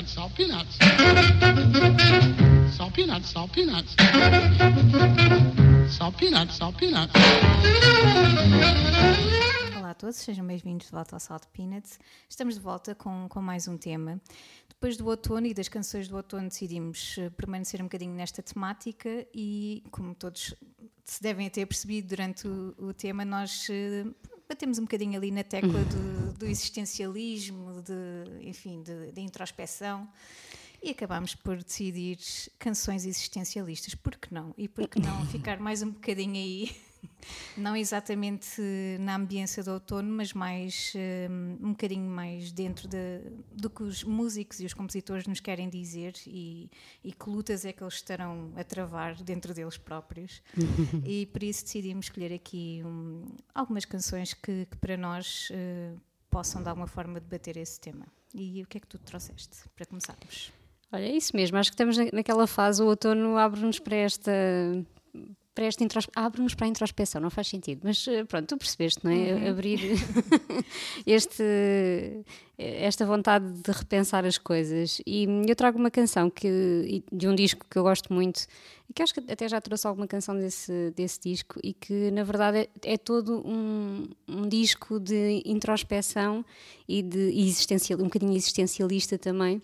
peanuts, salt peanuts. Salt peanuts, salt peanuts. Salt peanuts, salt peanuts. Olá a todos, sejam bem-vindos de volta ao Salt Peanuts. Estamos de volta com, com mais um tema. Depois do outono e das canções do outono, decidimos eh, permanecer um bocadinho nesta temática e, como todos se devem ter percebido durante o, o tema, nós eh, batemos um bocadinho ali na tecla do, do existencialismo, de, enfim, de, de introspeção e acabámos por decidir canções existencialistas. Por que não? E por que não ficar mais um bocadinho aí? Não exatamente na ambiência do outono, mas mais um, um bocadinho mais dentro de, do que os músicos e os compositores nos querem dizer e, e que lutas é que eles estarão a travar dentro deles próprios. e por isso decidimos escolher aqui um, algumas canções que, que para nós uh, possam de alguma forma debater esse tema. E o que é que tu trouxeste para começarmos? Olha, é isso mesmo. Acho que estamos naquela fase, o outono abre-nos para esta para esta abre-nos para a introspeção, não faz sentido, mas eh, pronto, tu percebeste, não é? Uhum. Abrir este, esta vontade de repensar as coisas. E eu trago uma canção que, de um disco que eu gosto muito, e que acho que até já trouxe alguma canção desse, desse disco, e que na verdade é, é todo um, um disco de introspeção e de existencial, um bocadinho existencialista também.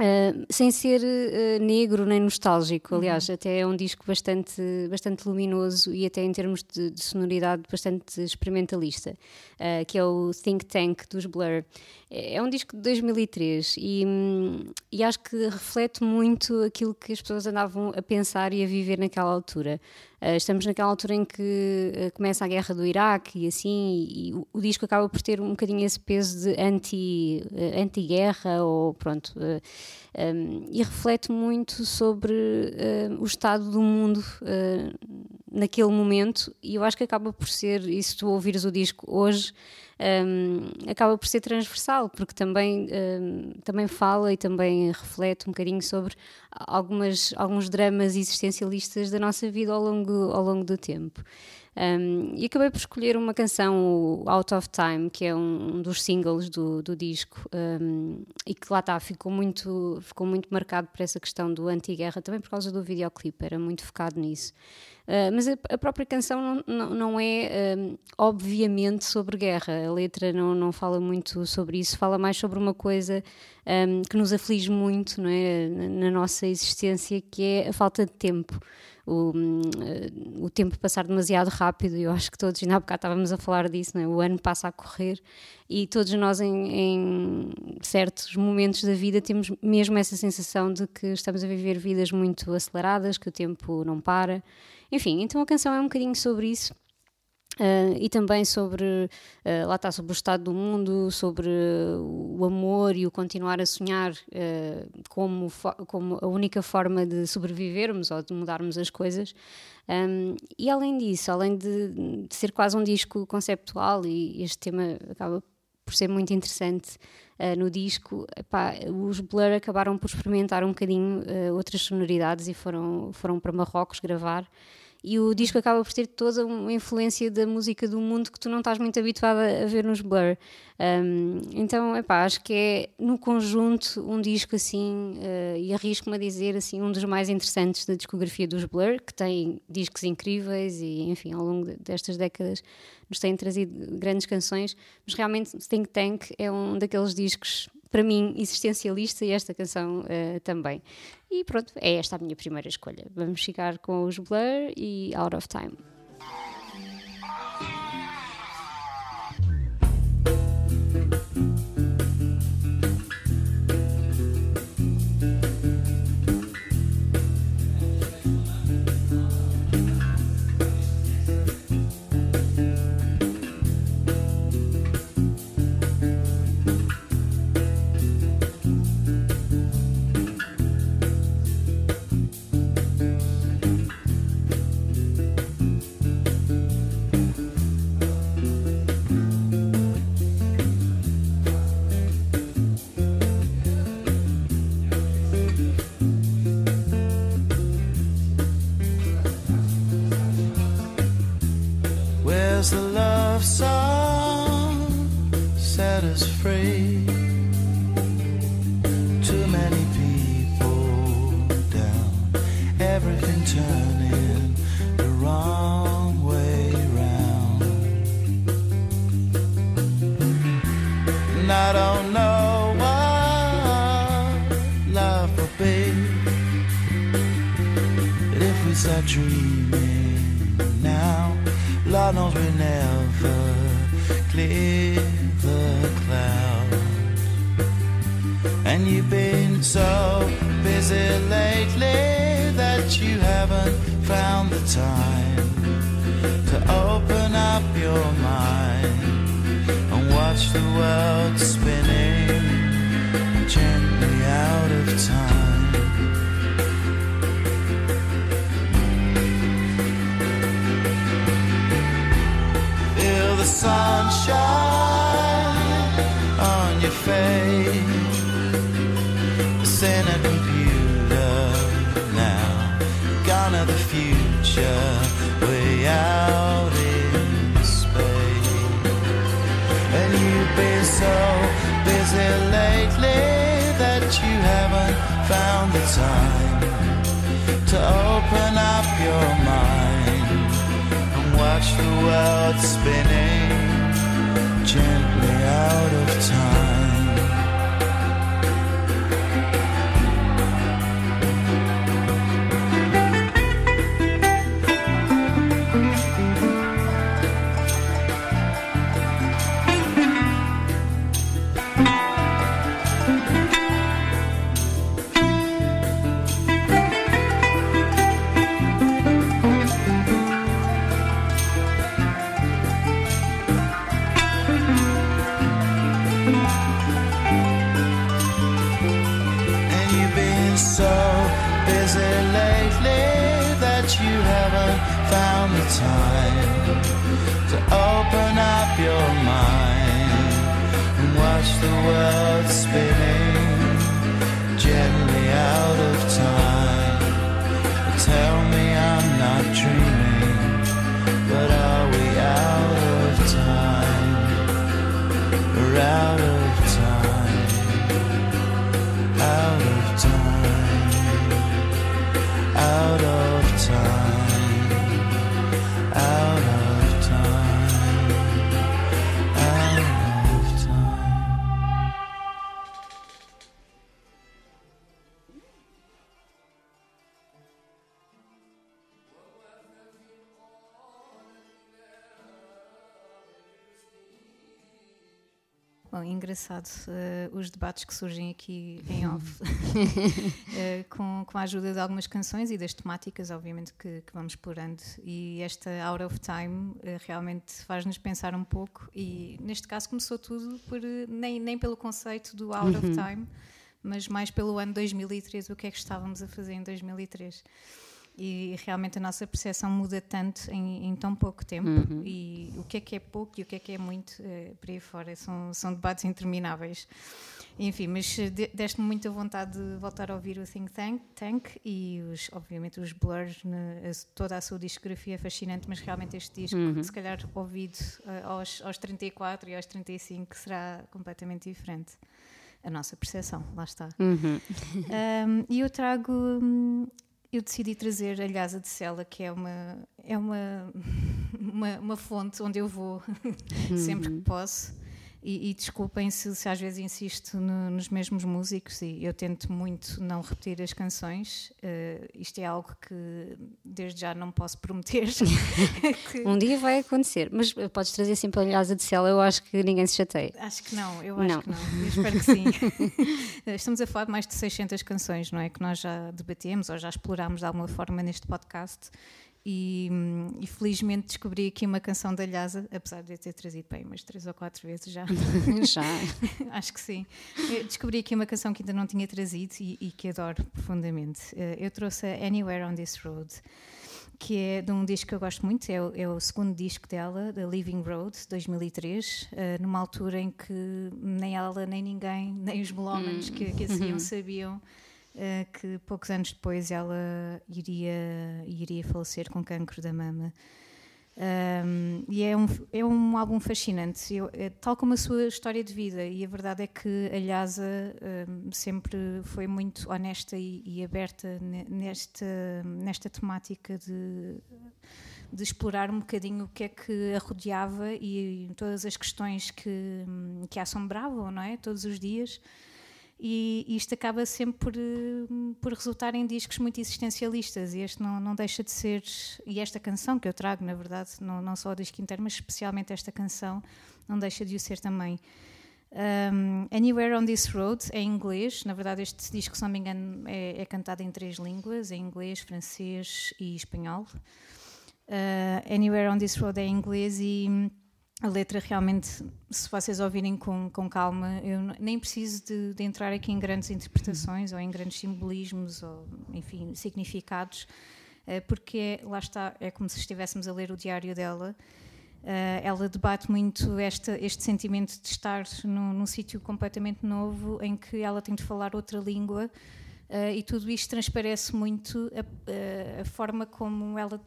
Uh, sem ser uh, negro nem nostálgico, aliás, uhum. até é um disco bastante, bastante luminoso e até em termos de, de sonoridade bastante experimentalista, uh, que é o Think Tank dos Blur. É, é um disco de 2003 e, hum, e acho que reflete muito aquilo que as pessoas andavam a pensar e a viver naquela altura. Uh, estamos naquela altura em que uh, começa a guerra do Iraque e assim, e, o, o, disco acaba por ter um bocadinho esse peso de anti, uh, anti-guerra, ou pronto, um, e reflete muito sobre o estado do mundo naquele momento, e eu acho que acaba por ser, e se tu ouvires o disco hoje, um, acaba por ser transversal, porque também, um, também fala e também reflete um bocadinho sobre algumas, alguns dramas existencialistas da nossa vida ao longo, ao longo do tempo. Um, e acabei por escolher uma canção, o Out of Time, que é um, um dos singles do, do disco, um, e que lá está, ficou muito, ficou muito marcado por essa questão do anti-guerra, também por causa do videoclipe, era muito focado nisso. Uh, mas a, a, própria canção não, não, não é obviamente sobre guerra, a letra não, não fala muito sobre isso, fala mais sobre uma coisa que nos aflige muito não é? na, na nossa existência, que é a falta de tempo o, o tempo passar demasiado rápido, eu acho que todos, ainda há bocado estávamos a falar disso, é? o ano passa a correr e todos nós, em, em, certos momentos da vida, temos mesmo essa sensação de que estamos a viver vidas muito aceleradas, que o tempo não para. Enfim, então a canção é um bocadinho sobre isso. Uh, e também sobre, uh, lá está, sobre o estado do mundo, sobre o amor e o continuar a sonhar uh, como, como a única forma de sobrevivermos ou de mudarmos as coisas. Um, e além disso, além de, de, ser quase um disco conceptual, e este tema acaba por ser muito interessante no disco, epá, os Blur acabaram por experimentar um bocadinho outras sonoridades e foram, foram para Marrocos gravar e o disco acaba por ter toda uma influência da música do mundo que tu não estás muito habituada a ver nos Blur. Um, então, epá, acho que é no conjunto um disco assim, uh, e arrisco-me a dizer assim, um dos mais interessantes da discografia dos Blur, que tem discos incríveis e, enfim, ao longo destas décadas nos têm trazido grandes canções, mas realmente Think Tank é um daqueles discos para mim, existencialista e esta canção uh, também. E pronto, é esta a minha primeira escolha. Vamos ficar com os Blur e Out of Time. Dreaming now, Lord knows we never clear the clouds. And you've been so busy lately that you haven't found the time to open up your mind and watch the world found the time to open up your mind and watch the world spinning Bom, engraçado eh, os debates que surgem aqui em off, Eh, com, com a ajuda de algumas canções e das temáticas, obviamente, que, que vamos explorando. E esta Out of Time eh, realmente faz-nos pensar um pouco. E neste caso começou tudo por, nem, nem pelo conceito do Out of Time, mas mais pelo ano 2003, o que é que estávamos a fazer em 2003 e realmente a nossa percepção muda tanto em, em tão pouco tempo. E o que é que é pouco e o que é que é muito eh, por aí fora são, são debates intermináveis. Enfim, mas eh, de- deste-me muita vontade de voltar a ouvir o Think Tank, Tank e os, obviamente os Blurs toda a sua discografia é fascinante mas realmente este disco se calhar ouvido eh, aos, aos 34 e aos 35 será completamente diferente a nossa percepção, lá está. Um, e eu trago. Eu decidi trazer a Lhasa de Sela, que é uma, é uma, uma, uma fonte onde eu vou sempre que posso. E, e desculpem se, se às vezes insisto no- nos mesmos músicos e eu tento muito não repetir as canções. Eh, isto é algo que desde já não posso prometer. que- Um dia vai acontecer, mas podes trazer sempre a Lhasa de Sela, eu acho que ninguém se chateia. Acho que não, eu acho Não. que não. Eu espero que sim. Estamos a falar de mais de 600 canções, não é? Que nós já debatemos ou já explorámos de alguma forma neste podcast. E, hum, e felizmente descobri aqui uma canção da Lhasa, apesar de eu ter trazido bem umas três ou quatro vezes já. Já. Acho que sim. Eu descobri aqui uma canção que ainda não tinha trazido e, e que adoro profundamente. Eh, Eu trouxe a Anywhere on This Road, que é de um disco que eu gosto muito, é o, é o segundo disco dela, The Living Road, 2003, eh, numa altura em que nem ela, nem ninguém, nem os melómanos que, que a seguiam sabiam eh, que poucos anos depois ela iria, iria falecer com cancro da mama. Um, e é um, é um álbum fascinante, Eu- é tal como a sua história de vida. E a verdade é que a Lhasa um, sempre foi muito honesta e, e aberta ne- nesta, nesta temática de de explorar um bocadinho o que é que a rodeava e todas as questões que, que a assombravam, não é? Todos os dias. E isto acaba sempre por, hum, por resultar em discos muito existencialistas, e este não, não deixa de ser. E esta canção que eu trago, na verdade, não, não só o disco inteiro, mas especialmente esta canção, não deixa de o ser também. Um, Anywhere on This Road é em inglês, na verdade, este disco, se não me engano, é, é cantado em três línguas: em inglês, francês e espanhol. Uh, Anywhere on This Road é em inglês e a letra realmente, se vocês ouvirem com, com calma, eu nem preciso de, de, entrar aqui em grandes interpretações ou em grandes simbolismos ou, enfim, significados, uh, porque é, lá está, é como se estivéssemos a ler o diário dela. Uh, ela debate muito esta, este sentimento de estar num, num sítio completamente novo em que ela tem de falar outra língua uh, e tudo isto transparece muito a, a, forma como ela,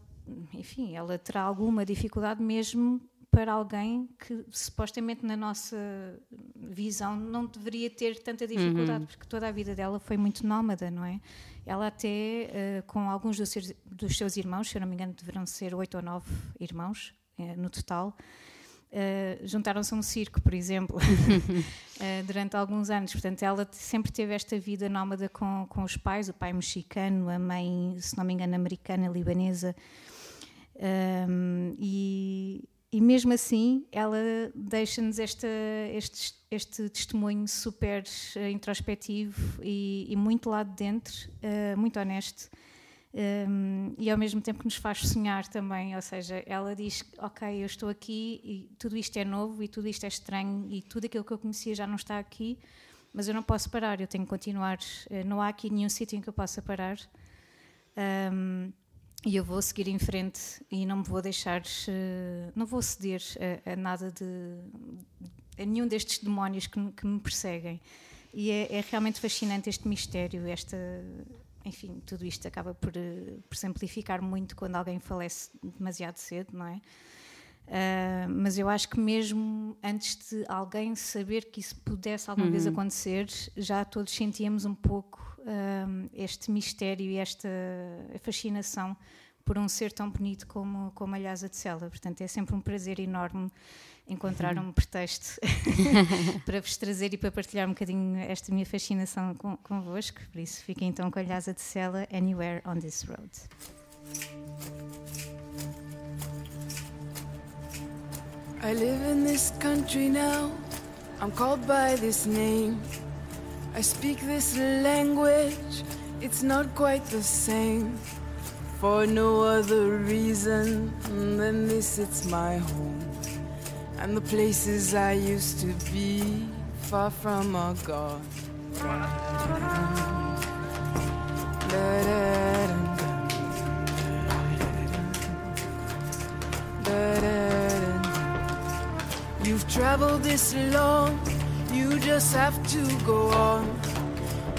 enfim, ela terá alguma dificuldade mesmo para alguém que supostamente na nossa visão não deveria ter tanta dificuldade, uhum. porque toda a vida dela foi muito nómada, não é? Ela até, uh, com alguns dos seus, dos seus irmãos, se eu não me engano, deverão ser oito ou nove irmãos, eh, no total. Uh, juntaram-se a um circo, por exemplo, durante alguns anos. Portanto, ela sempre teve esta vida nómada com, com os pais, o pai mexicano, a mãe, se não me engano, americana, libanesa. Um, e, e mesmo assim, ela deixa-nos este, este testemunho super introspectivo e, e, muito lá de dentro, uh, muito honesto um, e ao mesmo tempo que nos faz sonhar também, ou seja, ela diz, ok, eu estou aqui e tudo isto é novo e tudo isto é estranho e tudo aquilo que eu conhecia já não está aqui, mas eu não posso parar, eu tenho que continuar, eh, não há aqui nenhum sítio em que eu possa parar. Um, e eu vou seguir em frente e não me vou deixar, uh, não vou ceder a, a nada de, a nenhum destes demónios que, que me perseguem. E é, é, realmente fascinante este mistério, esta, enfim, tudo isto acaba por, eh, por simplificar muito quando alguém falece demasiado cedo, não é? Uh, mas eu acho que mesmo antes de alguém saber que isso pudesse alguma uhum. vez acontecer, já todos sentíamos um pouco uh, este mistério e esta fascinação por um ser tão bonito como, como a Lhasa de Sela. Portanto, é sempre um prazer enorme encontrar um pretexto para vos trazer e para partilhar um bocadinho esta minha fascinação com, convosco. Por isso, fiquem então com a Lhasa de Sela, Anywhere on This Road. I live in this country now. I'm called by this name. I speak this language. It's not quite the same. For no other reason than this, it's my home. and the places I used to be far from are gone. You've traveled this long, you just have to go on.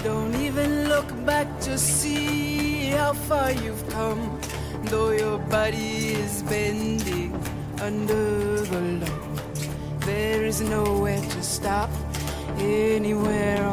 Don't even look back to see how far you've come, though your body is bending under the load. There is nowhere to stop anywhere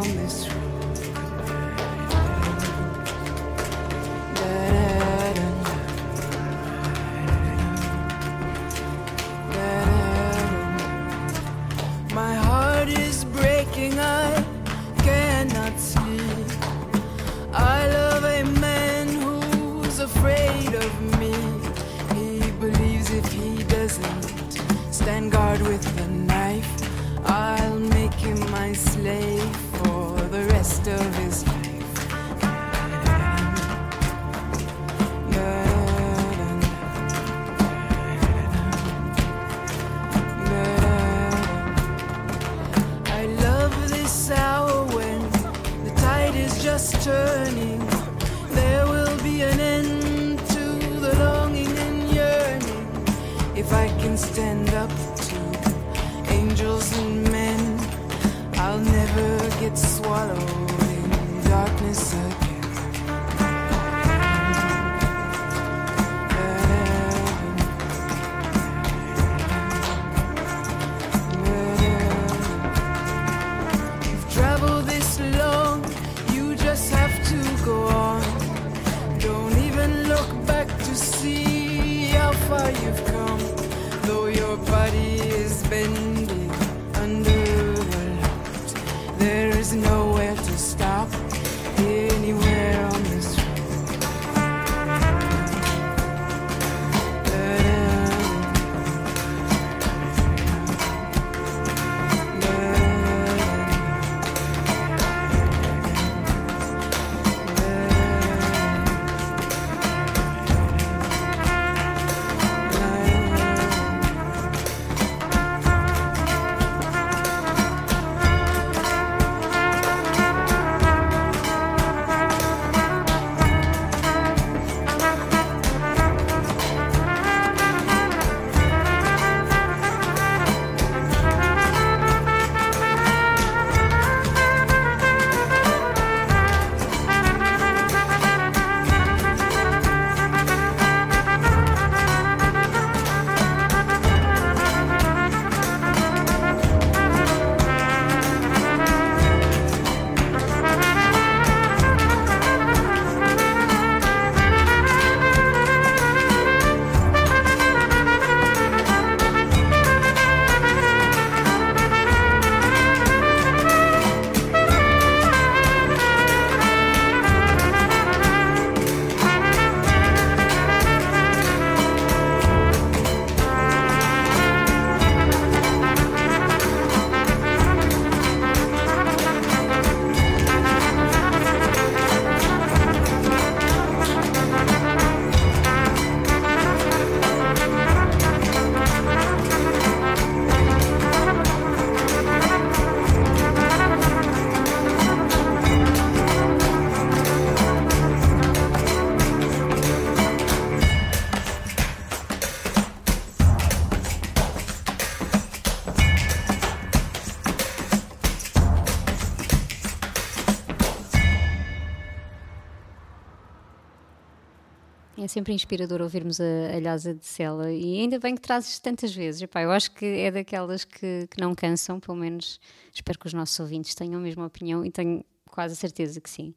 sempre inspirador ouvirmos a, a de Sela e ainda bem que trazes tantas vezes. Epá, eu acho que é daquelas que, que não cansam, pelo menos espero que os nossos ouvintes tenham a mesma opinião e tenho quase a certeza que sim.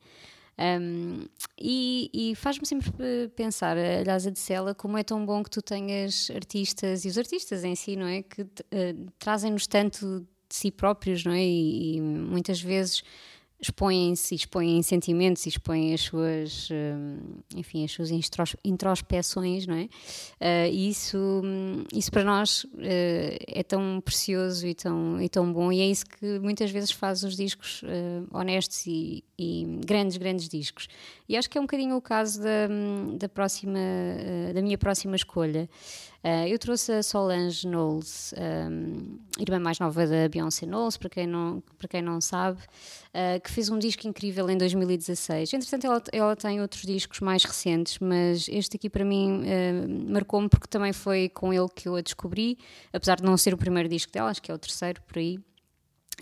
Um, e, e faz-me sempre pensar, a Lhasa de Sela, como é tão bom que tu tenhas artistas e os artistas em si, não é? Que uh, trazem-nos tanto de si próprios, não é? E, e muitas vezes expõem-se, expõem sentimentos, expõem as suas, hum, enfim, as suas introspeções, não é? Uh, e isso, isso para nós uh, é tão precioso e tão, e tão bom, e é isso que muitas vezes faz os discos uh, honestos e, e, grandes, grandes discos. E acho que é um bocadinho o caso da, da, próxima, da minha próxima escolha. Uh, eu trouxe a Solange Knowles, um, irmã mais nova da Beyoncé Knowles, para quem não, para quem não sabe, uh, que fez um disco incrível em 2016. Entretanto, ela, ela tem outros discos mais recentes, mas este aqui para mim uh, marcou-me porque também foi com ele que eu a descobri, apesar de não ser o primeiro disco dela, acho que é o terceiro por aí,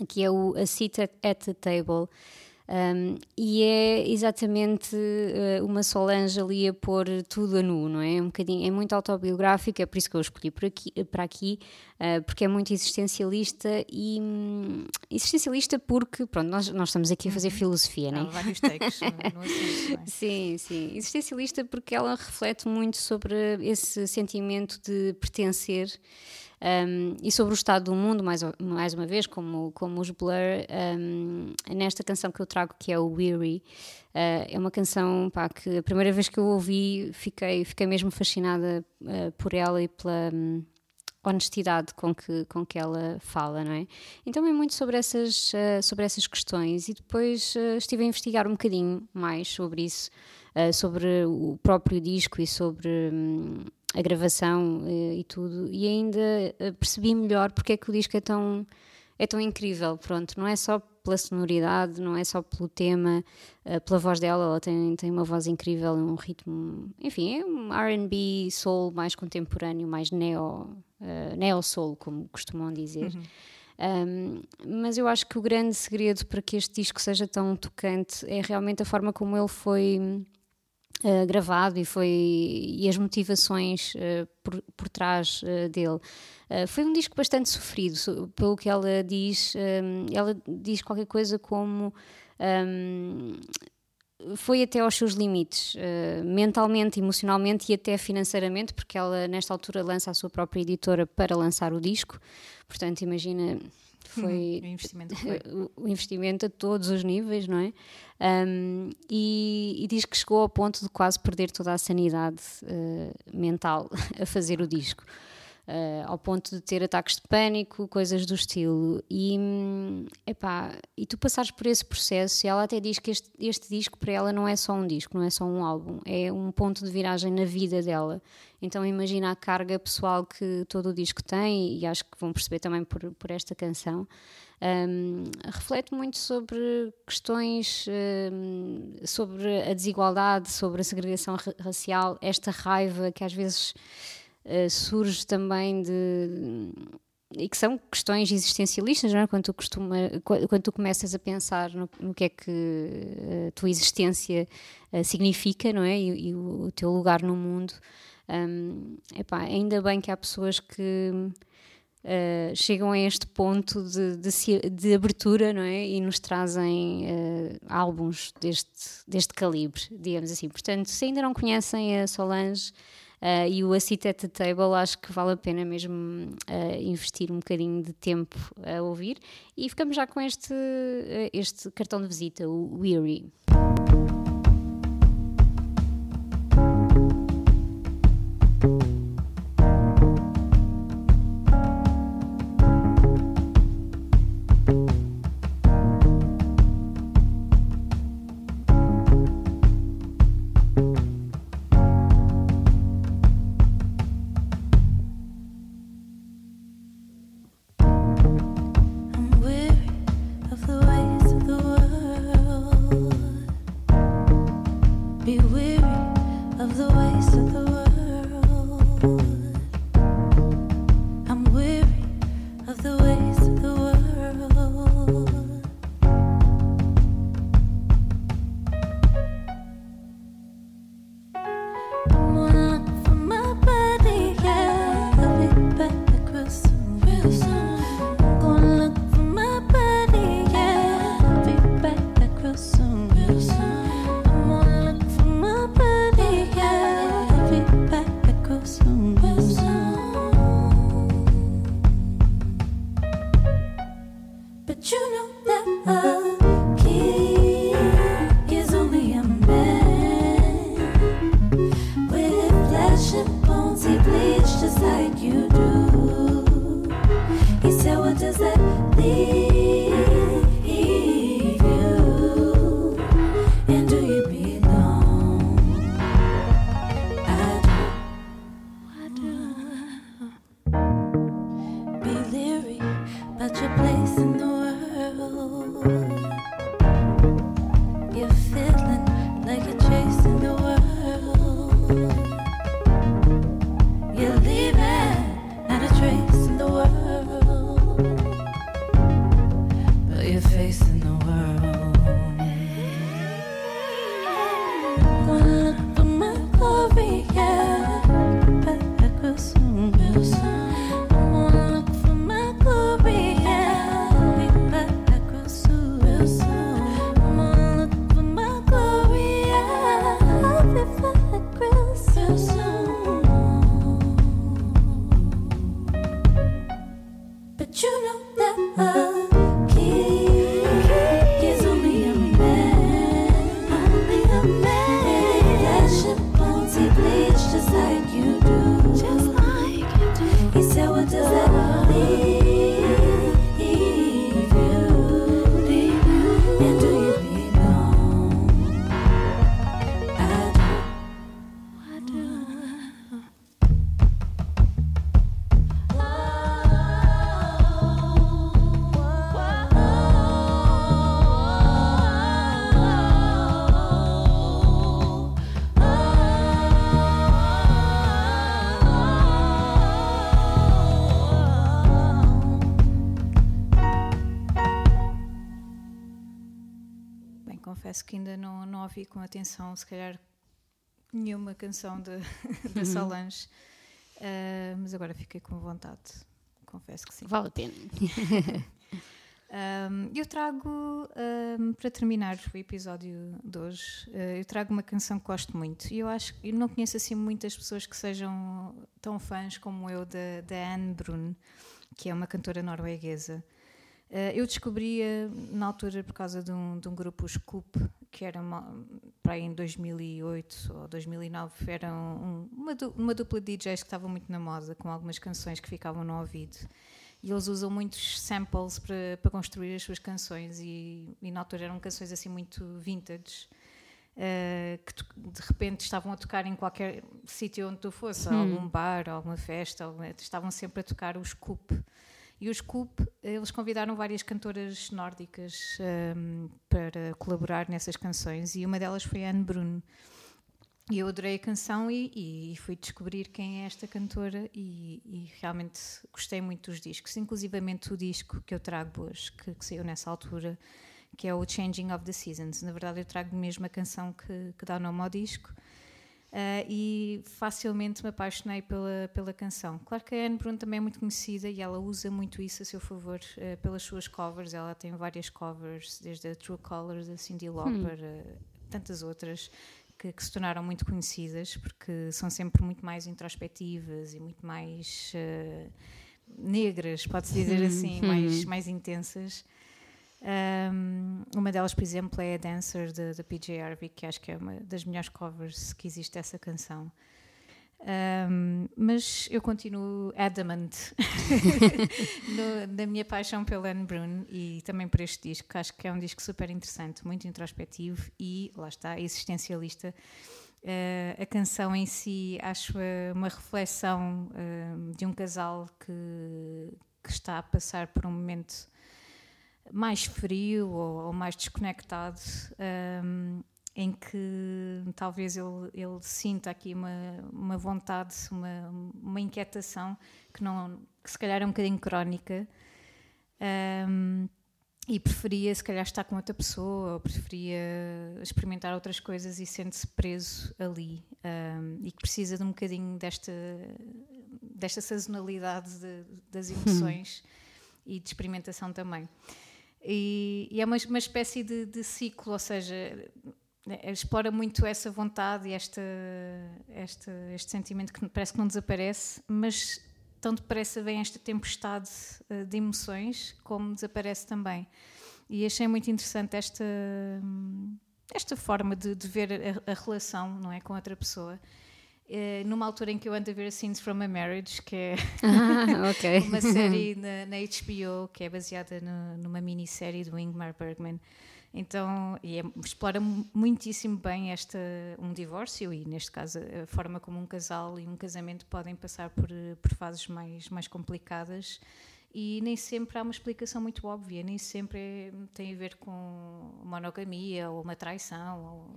que é o A Seat at the Table. Um, e é exatamente uh, uma Solange ali a pôr tudo a nu, não é? É, um bocadinho, é muito autobiográfico, é por isso que eu escolhi por aqui, para aqui, uh, porque é muito existencialista e um, existencialista porque, pronto, nós, nós estamos aqui a fazer uhum. filosofia, não é? vários takes no, no assunto, é? Sim, sim. Existencialista porque ela reflete muito sobre esse sentimento de pertencer. Um, e sobre o estado do mundo, mais, mais uma vez, como, como os Blur, um, nesta canção que eu trago, que é o Weary, uh, é uma canção pá, que a primeira vez que eu ouvi fiquei, fiquei mesmo fascinada uh, por ela e pela. Um, honestidade com que, com que ela fala, não é? Então é muito sobre essas, uh, sobre essas questões e depois uh, estive a investigar um bocadinho mais sobre isso, uh, sobre o próprio disco e sobre um, a gravação uh, e tudo, e ainda uh, percebi melhor porque é que o disco é tão, é tão incrível. Pronto, não é só pela sonoridade, não é só pelo tema, uh, pela voz dela, ela tem, tem uma voz incrível, um ritmo, enfim, é um RB soul mais contemporâneo, mais neo, neo soul, como costumam dizer. Uhum. Um, mas eu acho que o grande segredo para que este disco seja tão tocante é realmente a forma como ele foi Uh, gravado e foi e as motivações uh, por, por trás uh, dele. foi um disco bastante sofrido, pelo que ela diz. Um, ela diz qualquer coisa como um, foi até aos seus limites, mentalmente, emocionalmente e até financeiramente, porque ela nesta altura lança a sua própria editora para lançar o disco. Portanto, imagina foi o, investimento foi. o investimento a todos os níveis, não é? Um, e, e, diz que chegou ao ponto de quase perder toda a sanidade uh, mental a fazer o disco. Uh, ao ponto de ter ataques de pânico, coisas do estilo. E, epá, e tu passares por esse processo, e ela até diz que este, este disco para ela não é só um disco, não é só um álbum, é um ponto de viragem na vida dela. Então imagina a carga pessoal que todo o disco tem, e acho que vão perceber também por, por esta canção. Um, reflete muito sobre questões um, sobre a desigualdade, sobre a segregação racial, esta raiva que às vezes uh, surge também de e que são questões existencialistas, não é? quando, tu costuma, quando tu começas a pensar no, no que é que a tua existência uh, significa, não é? E, e o, o, teu lugar no mundo. Um, epá, ainda bem que há pessoas que uh, chegam a este ponto de, de, de, abertura, não é? E nos trazem uh, álbuns deste, deste calibre, digamos assim. Portanto, se ainda não conhecem a Solange, Uh, e o A Seat at the Table acho que vale a pena mesmo uh, investir um bocadinho de tempo a ouvir. E ficamos já com este, uh, este cartão de visita, o Weary. Ouvi com atenção, se calhar, nenhuma canção de, da Solange, Ah, mas agora fiquei com vontade, confesso que sim. Vale a pena. Um, eu trago, um, para terminar o episódio de hoje, uh, eu trago uma canção que gosto muito. E eu acho que não conheço assim muitas pessoas que sejam tão fãs como eu da, da Anne Brun, que é uma cantora norueguesa. Uh, eu descobri-a na altura por causa de um, de um grupo, o Scoop, que era uma, para aí em 2008 ou 2009, era um- uma, uma dupla de DJs que estava muito na moda, com algumas canções que ficavam no ouvido. E eles usam muitos samples para, para construir as suas canções e, e na altura eram canções assim muito vintage. eh, que de repente estavam a tocar em qualquer sítio onde tu fosse, algum bar, alguma festa, alguma- estavam sempre a tocar os Scoop. E os Scoop, eles convidaram várias cantoras nórdicas ehm, para colaborar nessas canções e uma delas foi a Anne Brun. E eu adorei a canção e, e fui descobrir quem é esta cantora e, e realmente gostei muito dos discos, inclusivamente o disco que eu trago hoje, que, que saiu nessa altura, que é o Changing of the Seasons. Na verdade, eu trago mesmo a canção que, que dá nome ao disco ah, e facilmente me apaixonei pela, pela canção. Claro que a Anne Brun também é muito conhecida e ela usa muito isso a seu favor ah, pelas suas covers. Ela tem várias covers, desde a True Colors, a Cindy Lauper, ah, tantas outras que, que se tornaram muito conhecidas porque são sempre muito mais introspectivas e muito mais negras, pode-se dizer assim, mais, mais intensas. Um, uma delas, por exemplo, é a Dancer da PJ Harvey, que acho que é uma das melhores covers que existe essa canção. Um, mas eu continuo adamant no- na minha paixão pela Anne Brun e também por este disco, que acho que é um disco super interessante, muito introspectivo e, lá está, existencialista. Uh, a canção em si acho uma reflexão uh, de um casal que, que está a passar por um momento mais frio ou, ou mais desconectado, um, em que talvez ele, ele sinta aqui uma, uma vontade, uma, uma inquietação que, não, que se calhar é um bocadinho crónica. um, e preferia, se calhar, estar com outra pessoa, ou preferia experimentar outras coisas e sente-se preso ali. um, e que precisa de um bocadinho desta, desta sazonalidade de- das emoções e de experimentação também. E, e é uma, uma espécie de, de ciclo, ou seja, eh, explora muito essa vontade e esta, este sentimento que parece que não desaparece, mas tão depressa vem esta tempestade eh, de emoções como desaparece também. E achei muito interessante esta, hum, esta forma de, de ver a, a relação não é, com outra pessoa. Eh, numa altura em que eu ando a ver Scenes from a Marriage, que é Ah, ok. uma série na, na HBO que é baseada no- numa minissérie do Ingmar Bergman. Então, e é- explora mu- muitíssimo bem esta, um divórcio e, neste caso, a forma como um casal e um casamento podem passar por, eh, por fases mais, mais complicadas e nem sempre há uma explicação muito óbvia, nem sempre é- tem a ver com monogamia ou uma traição. ou-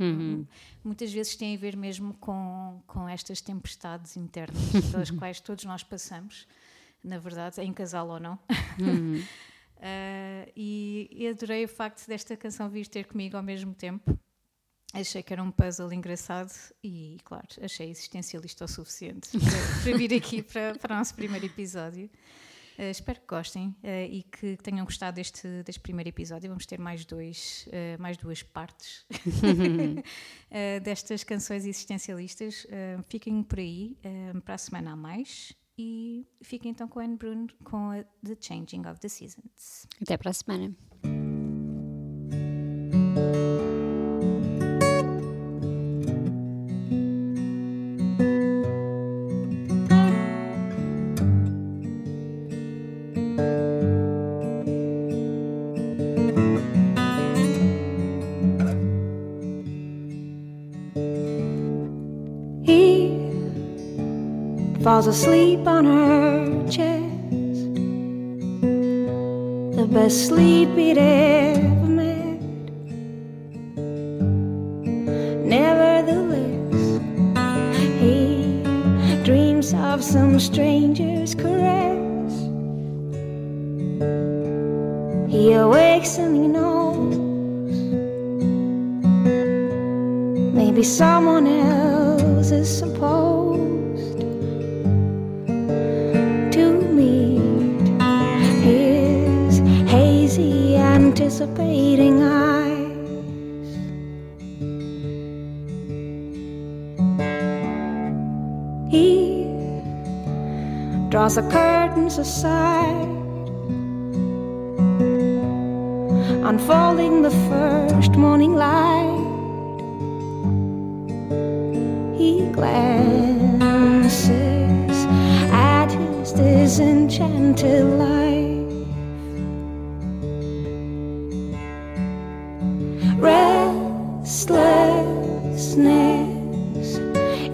Muitas vezes tem a ver mesmo com, com estas tempestades internas pelas quais todos nós passamos, na verdade, em casal ou não. Uh, e, e adorei o facto desta canção vir ter comigo ao mesmo tempo. Achei que era um puzzle engraçado e, claro, achei existencialista o suficiente para, para vir aqui para, para o nosso primeiro episódio. Uh, espero que gostem uh, e que tenham gostado deste, deste primeiro episódio. Vamos ter mais, dois, uh, mais duas partes destas canções existencialistas. fiquem por aí para a semana a mais e fiquem então com a Anne Brun com a The Changing of the Seasons. Até para a semana. Falls asleep on her chest. The best sleep he'd ever met. Nevertheless, he dreams of some stranger's caress. He awakes and he knows maybe someone else is supposed anticipating eyes. He draws the curtains aside, unfolding the first morning light. He glances at his disenchanted life.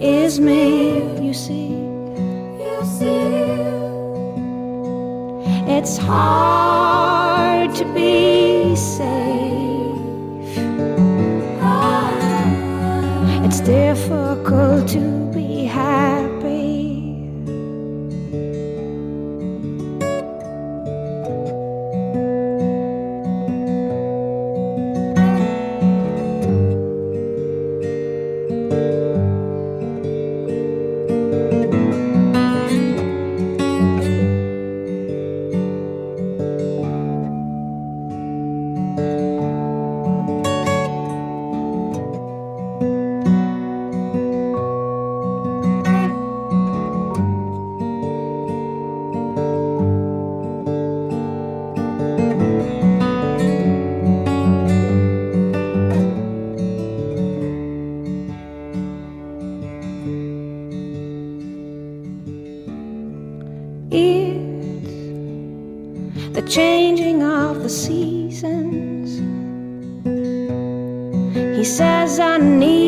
Is me, you see. You see. It's hard to be safe. Ah. It's difficult to the changing of the seasons. He says, I need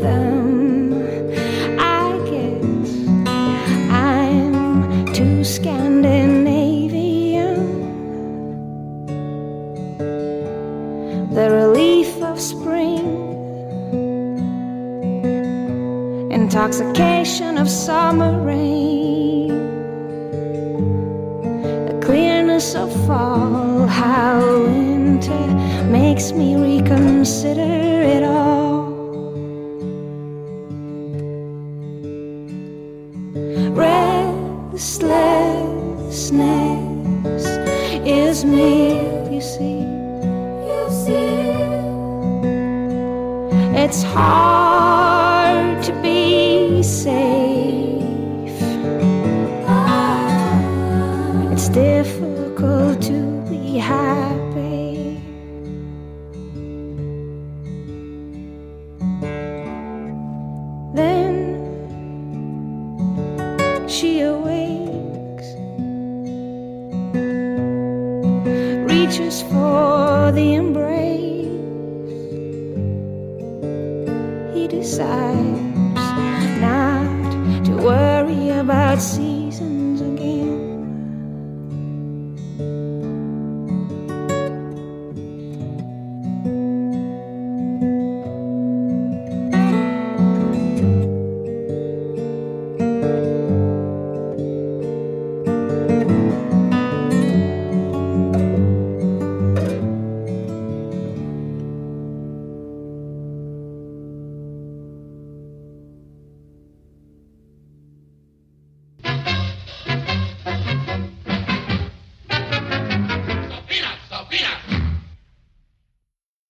them. I guess I'm too Scandinavian. The relief of spring intoxication of summer rain, of fall, how winter makes me reconsider it all. Restlessness is me, you see. You see. It's hard